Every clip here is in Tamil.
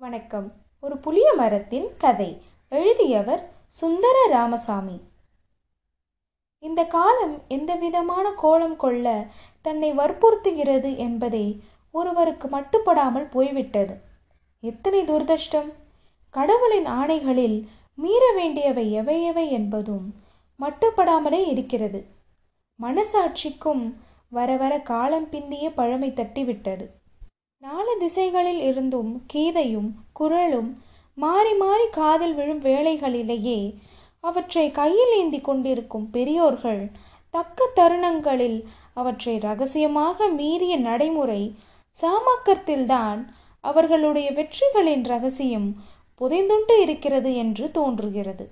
வணக்கம். ஒரு புளிய மரத்தின் கதை. எழுதியவர் சுந்தர ராமசாமி இந்த காலம் எந்தவிதமான கோலம் கொள்ள தன்னை வற்புறுத்துகிறது என்பதை ஒருவருக்கு மட்டுப்படாமல் போய்விட்டது. எத்தனை துர்தஷ்டம். கடவுளின் ஆணைகளில் மீற வேண்டியவை எவை எவை என்பதும் மட்டுப்படாமலே இருக்கிறது. மனசாட்சிக்கும் வர வர காலம் பிந்திய பழமை தட்டிவிட்டது. நாலு திசைகளில் இருந்தும் கீதையும் குரலும் மாறி மாறி காதில் விழும் வேளைகளிலேயே அவற்றை கையில் ஏந்தி கொண்டிருக்கும் பெரியோர்கள் தக்க தருணங்களில் அவற்றை ரகசியமாக மீறிய நடைமுறை சாமாக்கத்தில்தான் அவர்களுடைய வெற்றிகளின் ரகசியம் புதைந்துண்டு இருக்கிறது என்று தோன்றுகிறது.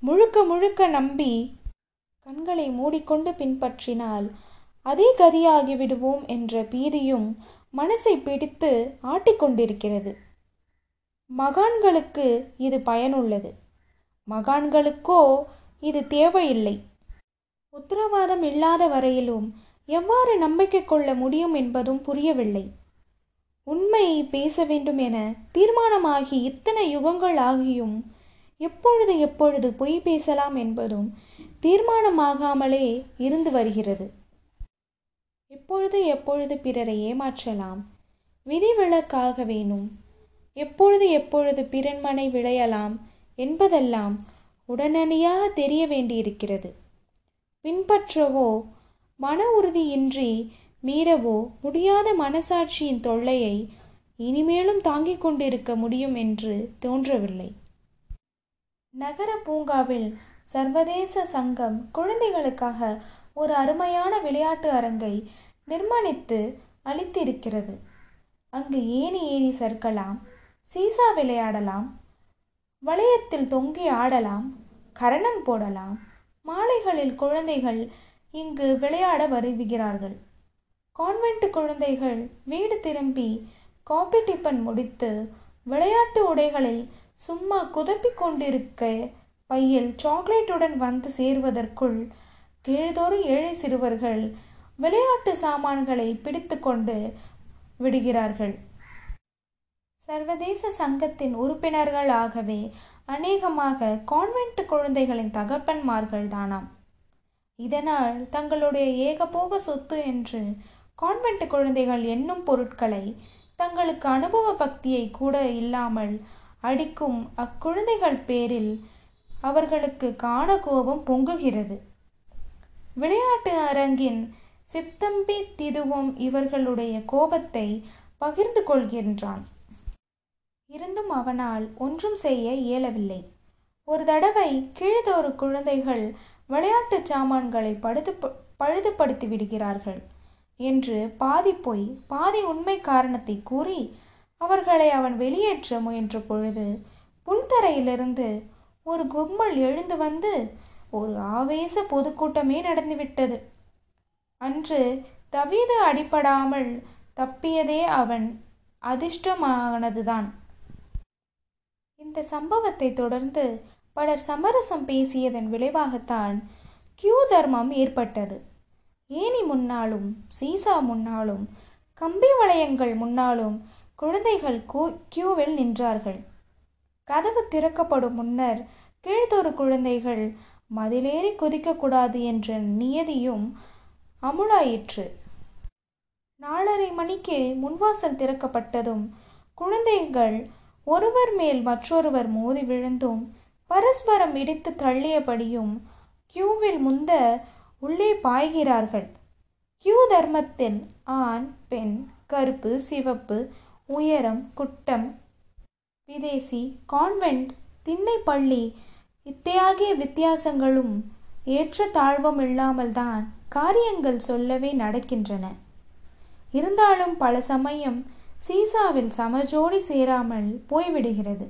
முழுக்க முழுக்க நம்பி கண்களை மூடிக்கொண்டு பின்பற்றினால் அதே கதியாகிவிடுவோம் என்ற பீதியும் மனசை பிடித்து ஆட்டிக்கொண்டிருக்கிறது. மகான்களுக்கு இது பயனுள்ளது. மகான்களுக்கோ இது தேவையில்லை. உத்தரவாதம் இல்லாத வரையிலும் எவ்வாறு நம்பிக்கை கொள்ள முடியும் என்பதும் புரியவில்லை. உண்மை பேச வேண்டும் என தீர்மானமாகி இத்தனை யுகங்கள் ஆகியும் எப்பொழுது எப்பொழுது பொய் பேசலாம் என்பதும் தீர்மானமாகாமலே இருந்து வருகிறது. எப்பொழுது எப்பொழுது பிறரை ஏமாற்றலாம் விதிவிலக்காக வேணும். எப்பொழுது எப்பொழுது பிறன்மனை விளையலாம் என்பதெல்லாம் உடனடியாக தெரிய வேண்டியிருக்கிறது. பின்பற்றவோ மன உறுதியின்றி மீறவோ முடியாத மனசாட்சியின் தொல்லையை இனிமேலும் தாங்கிக் கொண்டிருக்க முடியும் என்று தோன்றவில்லை. நகர பூங்காவில் சர்வதேச சங்கம் குழந்தைகளுக்காக ஒரு அருமையான விளையாட்டு அரங்கை நிர்மாணித்து அளித்திருக்கிறது. அங்கு ஏணி ஏறி சறுக்கலாம் சீசா விளையாடலாம் வளையத்தில் தொங்கி ஆடலாம் கரணம் போடலாம் மாலைகளில் குழந்தைகள் இங்கு விளையாட வருகிறார்கள். கான்வென்ட் குழந்தைகள் வீடு திரும்பி காப்பி டிப்பன் முடித்து விளையாட்டு உடைகளில் சும்மா குதப்பிக் கொண்டிருக்க பையில் சாக்லேட்டுடன் வந்து சேருவதற்குள் கீழ்தோறும் ஏழை சிறுவர்கள் விளையாட்டு சாமான்களை பிடித்து கொண்டு விடுகிறார்கள். சர்வதேச சங்கத்தின் உறுப்பினர்களாகவே அநேகமாக கான்வென்ட் குழந்தைகளின் தகப்பன்மார்கள் தானாம் இதனால் தங்களுடைய ஏகபோக சொத்து என்று கான்வென்ட் குழந்தைகள் எண்ணும் பொருட்களை தங்களுக்கு அனுபவ பக்தியை கூட இல்லாமல் அடிக்கும் அக்குழந்தைகள் பேரில் அவர்களுக்கு காண கோபம் பொங்குகிறது. விளையாட்டு அரங்கின் சிப்தம்பி திதுவும் இவர்களுடைய கோபத்தை பகிர்ந்து கொள்கின்றான். இருந்தும் அவனால் ஒன்றும் செய்ய இயலவில்லை. ஒரு தடவை கீழ்தோறு குழந்தைகள் விளையாட்டு சாமான்களை படுத்து பழுதுபடுத்தி விடுகிறார்கள் என்று பாதி பொய் பாதி உண்மை காரணத்தை கூறி அவர்களை அவன் வெளியேற்ற முயன்ற பொழுது புல்தரையிலிருந்து ஒரு கும்பல் எழுந்து வந்து ஒரு ஆவேச பொதுக்கூட்டமே நடந்துவிட்டது. அன்று தவீது அடிப்படாமல் தப்பியதே அவன் அதிர்ஷ்டமானதுதான். இந்த சம்பவத்தை தொடர்ந்து பலர் சமரசம் பேசியதன் விளைவாகத்தான் கியூ தர்மம் ஏற்பட்டது. ஏனி முன்னாலும் சீசா முன்னாலும் கம்பி வளையங்கள் முன்னாலும் குழந்தைகள் கியூவில் நின்றார்கள். கதவு திறக்கப்படும் முன்னர் கீழ்த்தொரு குழந்தைகள் மதிலேறி குதிக்கக்கூடாது என்ற நியதியும் அமுலாயிற்று. நாலரை மணிக்கு முன்வாசல் திறக்கப்பட்டதும் குழந்தைகள் ஒருவர் மேல் மற்றொருவர் மோதி விழுந்தும் பரஸ்பரம் இடித்து தள்ளியபடியும் கியூவில் முந்த உள்ளே பாய்கிறார்கள். கியூ தர்மத்தில் ஆண் பெண் கருப்பு சிவப்பு உயரம் குட்டம் விதேசி கான்வென்ட் திண்ணை பள்ளி இத்தையாகிய வித்தியாசங்களும் ஏற்ற தாழ்வும் இல்லாமல்தான் காரியங்கள் சொல்லவே நடக்கின்றன. இருந்தாலும் பல சமயம் சீசாவில் சமஜோடி சேராமல் போய்விடுகிறது.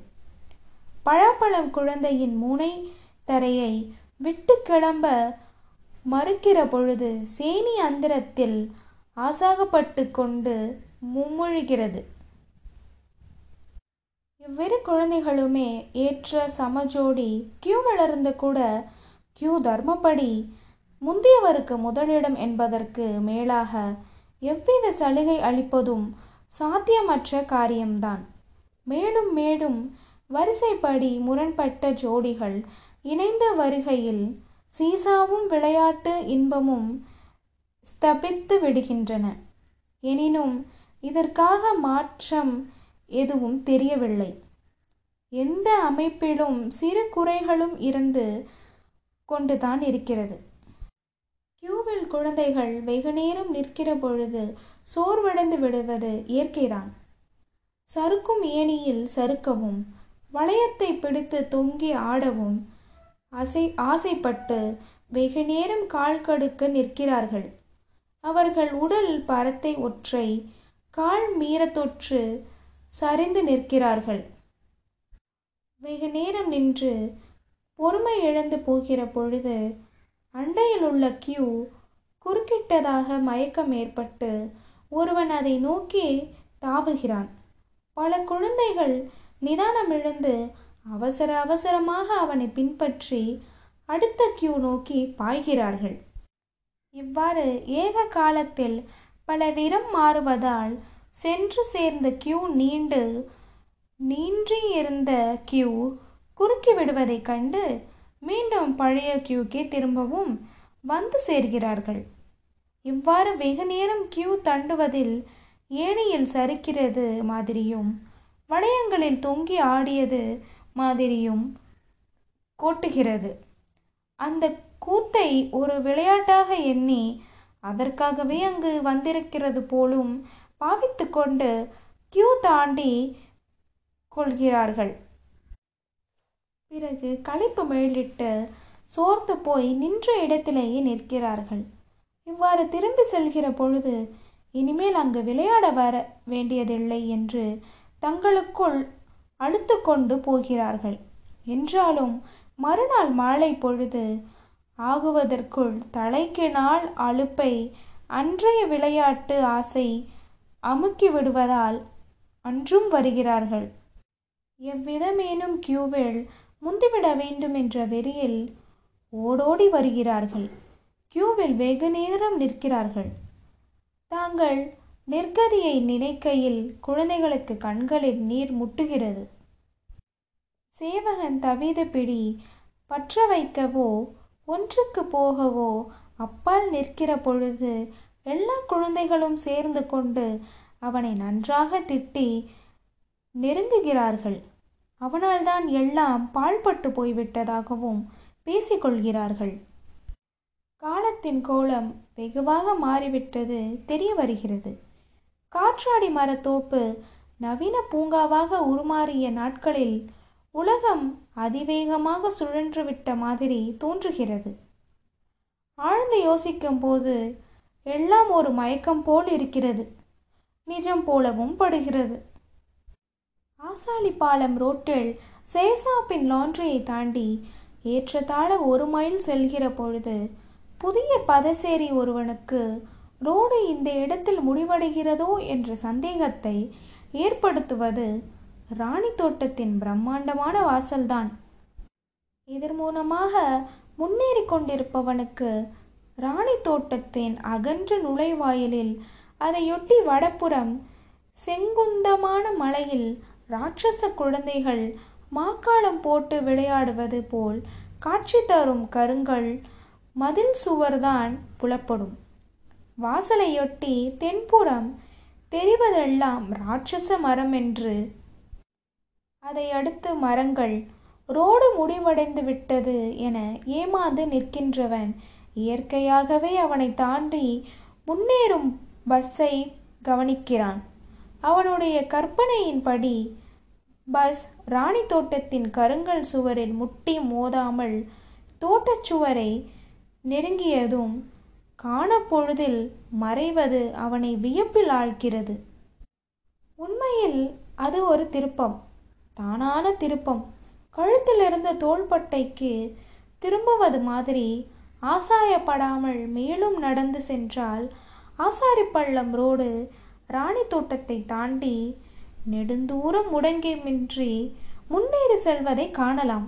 பழப்பழம் குழந்தையின் முனை தரையை விட்டு கிளம்ப மறுக்கிற பொழுது சேனி அந்தரத்தில் ஆசாகப்பட்டு கொண்டு மும்முழுகிறது. இவ்விரு குழந்தைகளுமே ஏற்ற சமஜோடி கியூ வளர்ந்து கூட கியூ தர்மப்படி முந்தியவருக்கு முதலிடம் என்பதற்கு மேலாக எவ்வித சலுகை அளிப்பதும் சாத்தியமற்ற காரியம்தான். மேலும் மேலும் வரிசைப்படி முரண்பட்ட ஜோடிகள் இணைந்த வருகையில் சீசாவும் விளையாட்டு இன்பமும் ஸ்தபித்து விடுகின்றன. எனினும் இதற்காக மாற்றம் எதுவும் தெரியவில்லை. எந்த அமைப்பிலும் சிறு குறைகளும் இருந்து கொண்டுதான் இருக்கிறது. கியூவில் குழந்தைகள் வெகு நேரம் நிற்கிற பொழுது சோர்வடைந்து விடுவது இயற்கைதான். சறுக்கும் ஏணியில் சறுக்கவும் வளையத்தை பிடித்து தொங்கி ஆடவும் ஆசை ஆசைப்பட்டு வெகு நேரம் கால் கடுக்க நிற்கிறார்கள். அவர்கள் உடல் பரத்தை ஒற்றை கால் மீறத்தொற்று சரிந்து நிற்கிறார்கள். வெகு நேரம் நின்று பொறுமை இழந்து போகிற பொழுது அண்டையில் உள்ள கியூ குறுக்கிட்டதாக மயக்கம் ஏற்பட்டு ஒருவன் அதை நோக்கி தாவுகிறான். பல குழந்தைகள் நிதானம் எழுந்து அவசர அவசரமாக அவனை பின்பற்றி அடுத்த கியூ நோக்கி பாய்கிறார்கள். இவ்வாறு ஏக காலத்தில் பல நிறம் மாறுவதால் சென்று சேர்ந்த கியூ நீண்டு நீன்றியிருந்த கியூ குறுக்கி விடுவதைக் கண்டு மீண்டும் பழைய கியூக்கே திரும்பவும் வந்து சேர்கிறார்கள். இவ்வாறு வெகு நேரம் கியூ தண்டுவதில் ஏணியில் சறுக்கிறது மாதிரியும் வளையங்களில் தொங்கி ஆடியது மாதிரியும் கோட்டுகிறது. அந்த கூத்தை ஒரு விளையாட்டாக எண்ணி அதற்காகவே அங்கு வந்திருக்கிறது போலும் பாவித்து கொண்டு கியூ தாண்டி கொள்கிறார்கள். பிறகு களைப்பு மேலிட்டு சோர்ந்து போய் நின்ற இடத்திலேயே நிற்கிறார்கள். இவ்வாறு திரும்பி செல்கிற பொழுது இனிமேல் அங்கு விளையாட வர வேண்டியதில்லை என்று தங்களுக்குள் அழுத்து கொண்டு போகிறார்கள். என்றாலும் மறுநாள் மாலை பொழுது ஆகுவதற்குள் தலைக்கு நாள் அழுப்பை அன்றைய விளையாட்டு ஆசை அமுக்கி விடுவதால் அன்றும் வருகிறார்கள். எவ்விதமேனும் கியூவில் முந்திவிட வேண்டும் என்ற வெறியில் ஓடோடி வருகிறார்கள். கியூவில் வெகு நேரம் நிற்கிறார்கள். தாங்கள் நெற்கதியை நினைக்கையில் குழந்தைகளுக்கு கண்களில் நீர் முட்டுகிறது. சேவகன் தவித பிடி பற்ற வைக்கவோ ஒன்றுக்கு போகவோ அப்பால் நிற்கிற பொழுது எல்லா குழந்தைகளும் சேர்ந்து கொண்டு அவனை நன்றாக திட்டி நெருங்குகிறார்கள். அவனால்தான் எல்லாம் பாழ்பட்டு போய்விட்டதாகவும் பேசிக்கொள்கிறார்கள். காலத்தின் கோலம் வெகுவாக மாறிவிட்டது தெரிய வருகிறது. காற்றாடி மரத்தோப்பு நவீன பூங்காவாக உருமாறிய நாட்களில் உலகம் அதிவேகமாக சுழன்றுவிட்ட மாதிரி தோன்றுகிறது. ஆழ்ந்து யோசிக்கும் போது எல்லாம் ஒரு மயக்கம் போல் இருக்கிறது. நிஜம் போலவும் படுகிறது. ஆசாலிப்பாலம் ரோட்டில் சேசாப்பின் லாண்ட்ரியை தாண்டி ஏற்றத்தாழ ஒரு மைல் செல்கிற பொழுது புதிய பதசேரி ஒருவனுக்கு ரோடு இந்த இடத்தில் முடிவடைகிறதோ என்ற சந்தேகத்தை ஏற்படுத்துவது ராணி தோட்டத்தின் பிரம்மாண்டமான வாசல்தான். இதன் மூலமாக முன்னேறி கொண்டிருப்பவனுக்கு ராணி தோட்டத்தின் அகன்ற நுழைவாயிலில் அதையொட்டி வடப்புறம் செங்குந்தமான மலையில் ராட்சச குழந்தைகள் மாக்காளம் போட்டு விளையாடுவது போல் காட்சி தரும் கருங்கல் மதில் சுவர்தான் புலப்படும். வாசலையொட்டி தென்புறம் தெரிவதெல்லாம் ராட்சச மரம் என்று அதை அடுத்து மரங்கள் ரோடு முடிவடைந்து விட்டது என ஏமாந்து நிற்கின்றவன் இயற்கையாகவே அவனை தாண்டி முன்னேறும் பஸ்ஸை கவனிக்கிறான். அவனுடைய கற்பனையின்படி பஸ் ராணி தோட்டத்தின் கருங்கல் சுவரில் முட்டி மோதாமல் தோட்டச்சுவரை நெருங்கியதும் காணப்பொழுதில் மறைவது அவனை வியப்பில் ஆழ்கிறது. உண்மையில் அது ஒரு திருப்பம் தானான திருப்பம். கழுத்திலிருந்த தோள்பட்டைக்கு திரும்புவது மாதிரி ஆசாயப்படாமல் மேலும் நடந்து சென்றால் ஆசாரிப்பள்ளம் ரோடு ராணி தோட்டத்தை தாண்டி நெடுந்தூரம் முடங்கிமின்றி முன்னேறி செல்வதை காணலாம்.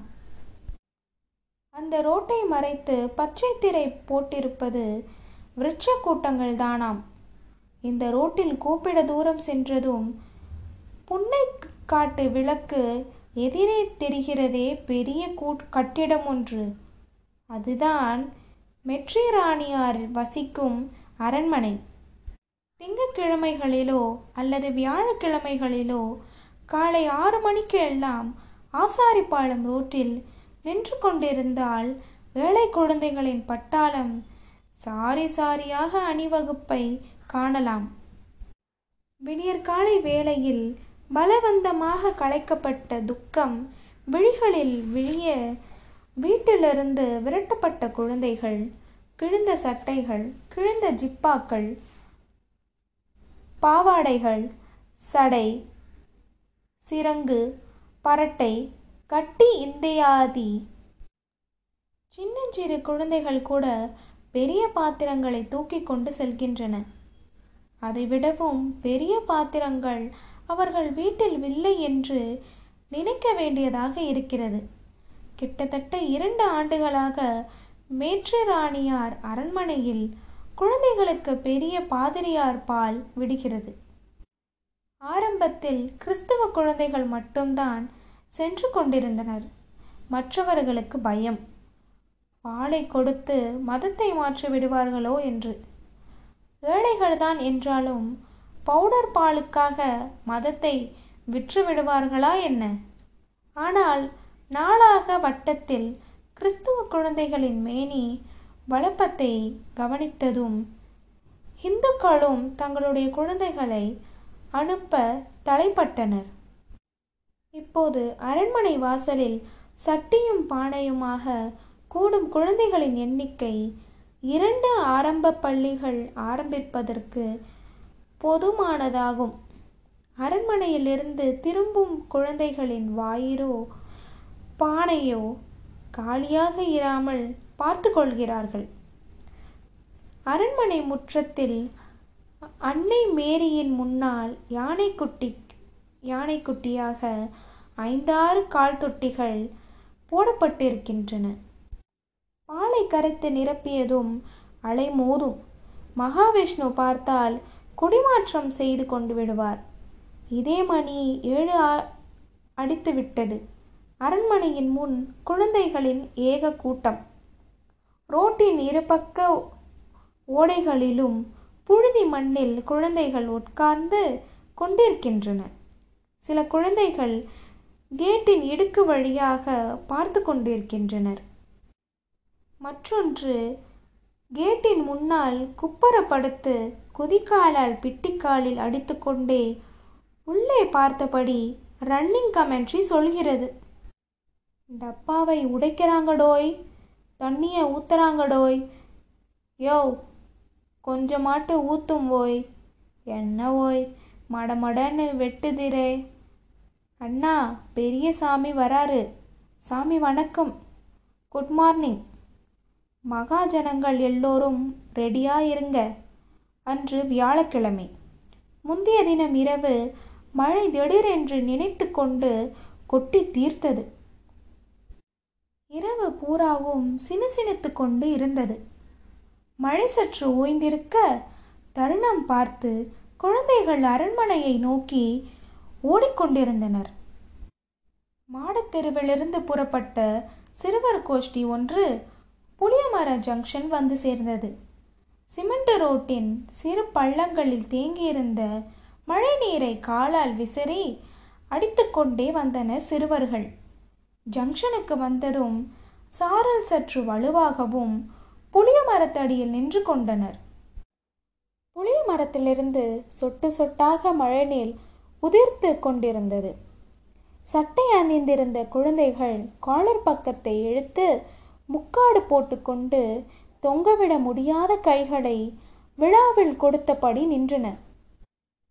அந்த ரோட்டை மறைத்து பச்சை திரை போட்டிருப்பது விருட்ச கூட்டங்கள் தானாம் இந்த ரோட்டில் கூப்பிட தூரம் சென்றதும் புன்னை காட்டு விளக்கு எதிரே தெரிகிறதே பெரிய கூட் கட்டிடம் ஒன்று. அதுதான் மெட்ரி ராணியார் வசிக்கும் அரண்மனை. திங்கட்கிழமைகளிலோ அல்லது வியாழக்கிழமைகளிலோ காலை ஆறு மணிக்கு எல்லாம் ஆசாரிப்பாளம் ரோட்டில் நின்று கொண்டிருந்தால் ஏழை குழந்தைகளின் பட்டாளம் சாரி சாரியாக அணிவகுப்பை காணலாம். விடியற்காலை வேளையில் பலவந்தமாக கலைக்கப்பட்ட துக்கம் விழிகளில் விழிய வீட்டிலிருந்து விரட்டப்பட்ட குழந்தைகள் கிழிந்த சட்டைகள் கிழிந்த ஜிப்பாக்கள் பாவாடைகள் சடை சிரங்கு பரட்டை கட்டி இந்தியாதி. சின்னஞ்சிறு குழந்தைகள் கூட பெரிய பாத்திரங்களை தூக்கி கொண்டு செல்கின்றன. அதைவிடவும் பெரிய பாத்திரங்கள் அவர்கள் வீட்டில் இல்லை என்று நினைக்க வேண்டியதாக இருக்கிறது. கிட்டத்தட்ட இரண்டு ஆண்டுகளாக மேற்று ராணியார் அரண்மனையில் குழந்தைகளுக்கு பெரிய பாதிரியார் பால் விடுகிறது. ஆரம்பத்தில் கிறிஸ்துவ குழந்தைகள் மட்டும்தான் சென்று கொண்டிருந்தனர். மற்றவர்களுக்கு பயம். பாலை கொடுத்து மதத்தை மாற்றி விடுவார்களோ என்று. ஏழைகள்தான் என்றாலும் பவுடர் பாலுக்காக மதத்தை விற்று விடுவார்களா என்ன? ஆனால் நாளாக வட்டத்தில் கிறிஸ்துவ குழந்தைகளின் மேனி வழக்கத்தை கவனித்ததும் இந்துக்களும் தங்களுடைய குழந்தைகளை அனுப்ப தலைப்பட்டனர். இப்போது அரண்மனை வாசலில் சட்டியும் பானையுமாக கூடும் குழந்தைகளின் எண்ணிக்கை இரண்டு ஆரம்ப பள்ளிகள் ஆரம்பிப்பதற்கு பொதுமானதாகும் அரண்மனையிலிருந்து திரும்பும் குழந்தைகளின் வாயிரோ பானையோ காலியாக இராமல் பார்த்து கொள்கிறார்கள் அரண்மனை முற்றத்தில் அன்னை மேரியின் முன்னால் யானைக்குட்டி யானைக்குட்டியாக ஐந்தாறு கால் தொட்டிகள் போடப்பட்டிருக்கின்றன. பாலை கரைத்து நிரப்பியதும் அலை மோதும் மகாவிஷ்ணு பார்த்தால் குடிமாற்றம் செய்து கொண்டு விடுவார். இதே மணி ஏழு அடித்துவிட்டது. அரண்மனையின் முன் குழந்தைகளின் ஏக கூட்டம். ரோட்டின் இருபக்க ஓடைகளிலும் புழுதி மண்ணில் குழந்தைகள் உட்கார்ந்து கொண்டிருக்கின்றன. சில குழந்தைகள் கேட்டின் இடுக்கு வழியாக பார்த்து கொண்டிருக்கின்றனர். மற்றொன்று கேட்டின் முன்னால் குப்பரப்படுத்து குதிக்காலால் பிட்டிக்காலில் அடித்துக்கொண்டே உள்ளே பார்த்தபடி ரன்னிங் கமெண்ட்ரி சொல்கிறது. டப்பாவை உடைக்கிறாங்கடோய்! தண்ணியை ஊத்துறாங்கடோய் யோ கொஞ்சமாட்டு ஊத்தும் ஓய். என்ன ஓய்? மடமடன்னு வெட்டுதிரே. அண்ணா பெரிய சாமி வராரு. சாமி வணக்கம். Good morning. மகாஜனங்கள் எல்லோரும் ரெடியாக இருங்க. அன்று வியாழக்கிழமை. முந்தைய தினம் இரவு மழை திடீரென்று நினைத்து கொண்டு கொட்டி தீர்த்தது. இரவு பூராவும் சினுசினுத்து கொண்டு இருந்தது. மழை சற்று ஓய்ந்திருக்க தருணம் பார்த்து குழந்தைகள் அரண்மனையை நோக்கி ஓடிக்கொண்டிருந்தனர். மாடத்தெருவிலிருந்து புறப்பட்ட சிறுவர் கோஷ்டி ஒன்று புளியமர ஜங்ஷன் வந்து சேர்ந்தது. சிமெண்ட் ரோட்டின் சிறு பள்ளங்களில் தேங்கியிருந்த மழை நீரை காலால் விசிறி அடித்துக்கொண்டே வந்தனர் சிறுவர்கள். ஜங்ஷனுக்கு வந்ததும் சாரல் சற்று வலுவாகவும் புளிய மரத்தடியில் நின்று கொண்டனர். புளிய மரத்திலிருந்து சொட்டு சொட்டாக மழைநீர் உதிர்த்து கொண்டிருந்தது. சட்டை அணிந்திருந்த குழந்தைகள் காலர் பக்கத்தை இழுத்து முக்காடு போட்டுக்கொண்டு தொங்கவிட முடியாத கைகளை விழாவில் கொடுத்தபடி நின்றன.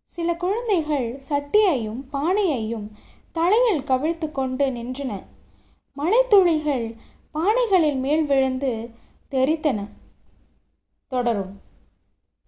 சில குழந்தைகள் சட்டியையும் பானையையும் தலையில் கவிழ்த்து கொண்டு நின்றன. மழைத்துளிகள் பானைகளின் மேல் விழுந்து தெரித்தன தொடரும்.